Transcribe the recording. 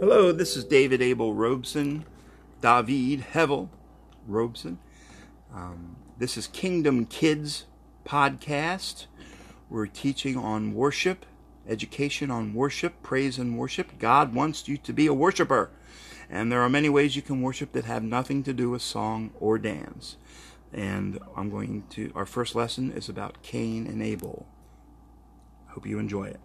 Hello, this is David Abel Robeson, David Hevel Robeson. Um, this is Kingdom Kids podcast. We're teaching on worship, education on worship, praise and worship. God wants you to be a worshiper. And there are many ways you can worship that have nothing to do with song or dance. And I'm going to, our first lesson is about Cain and Abel. Hope you enjoy it.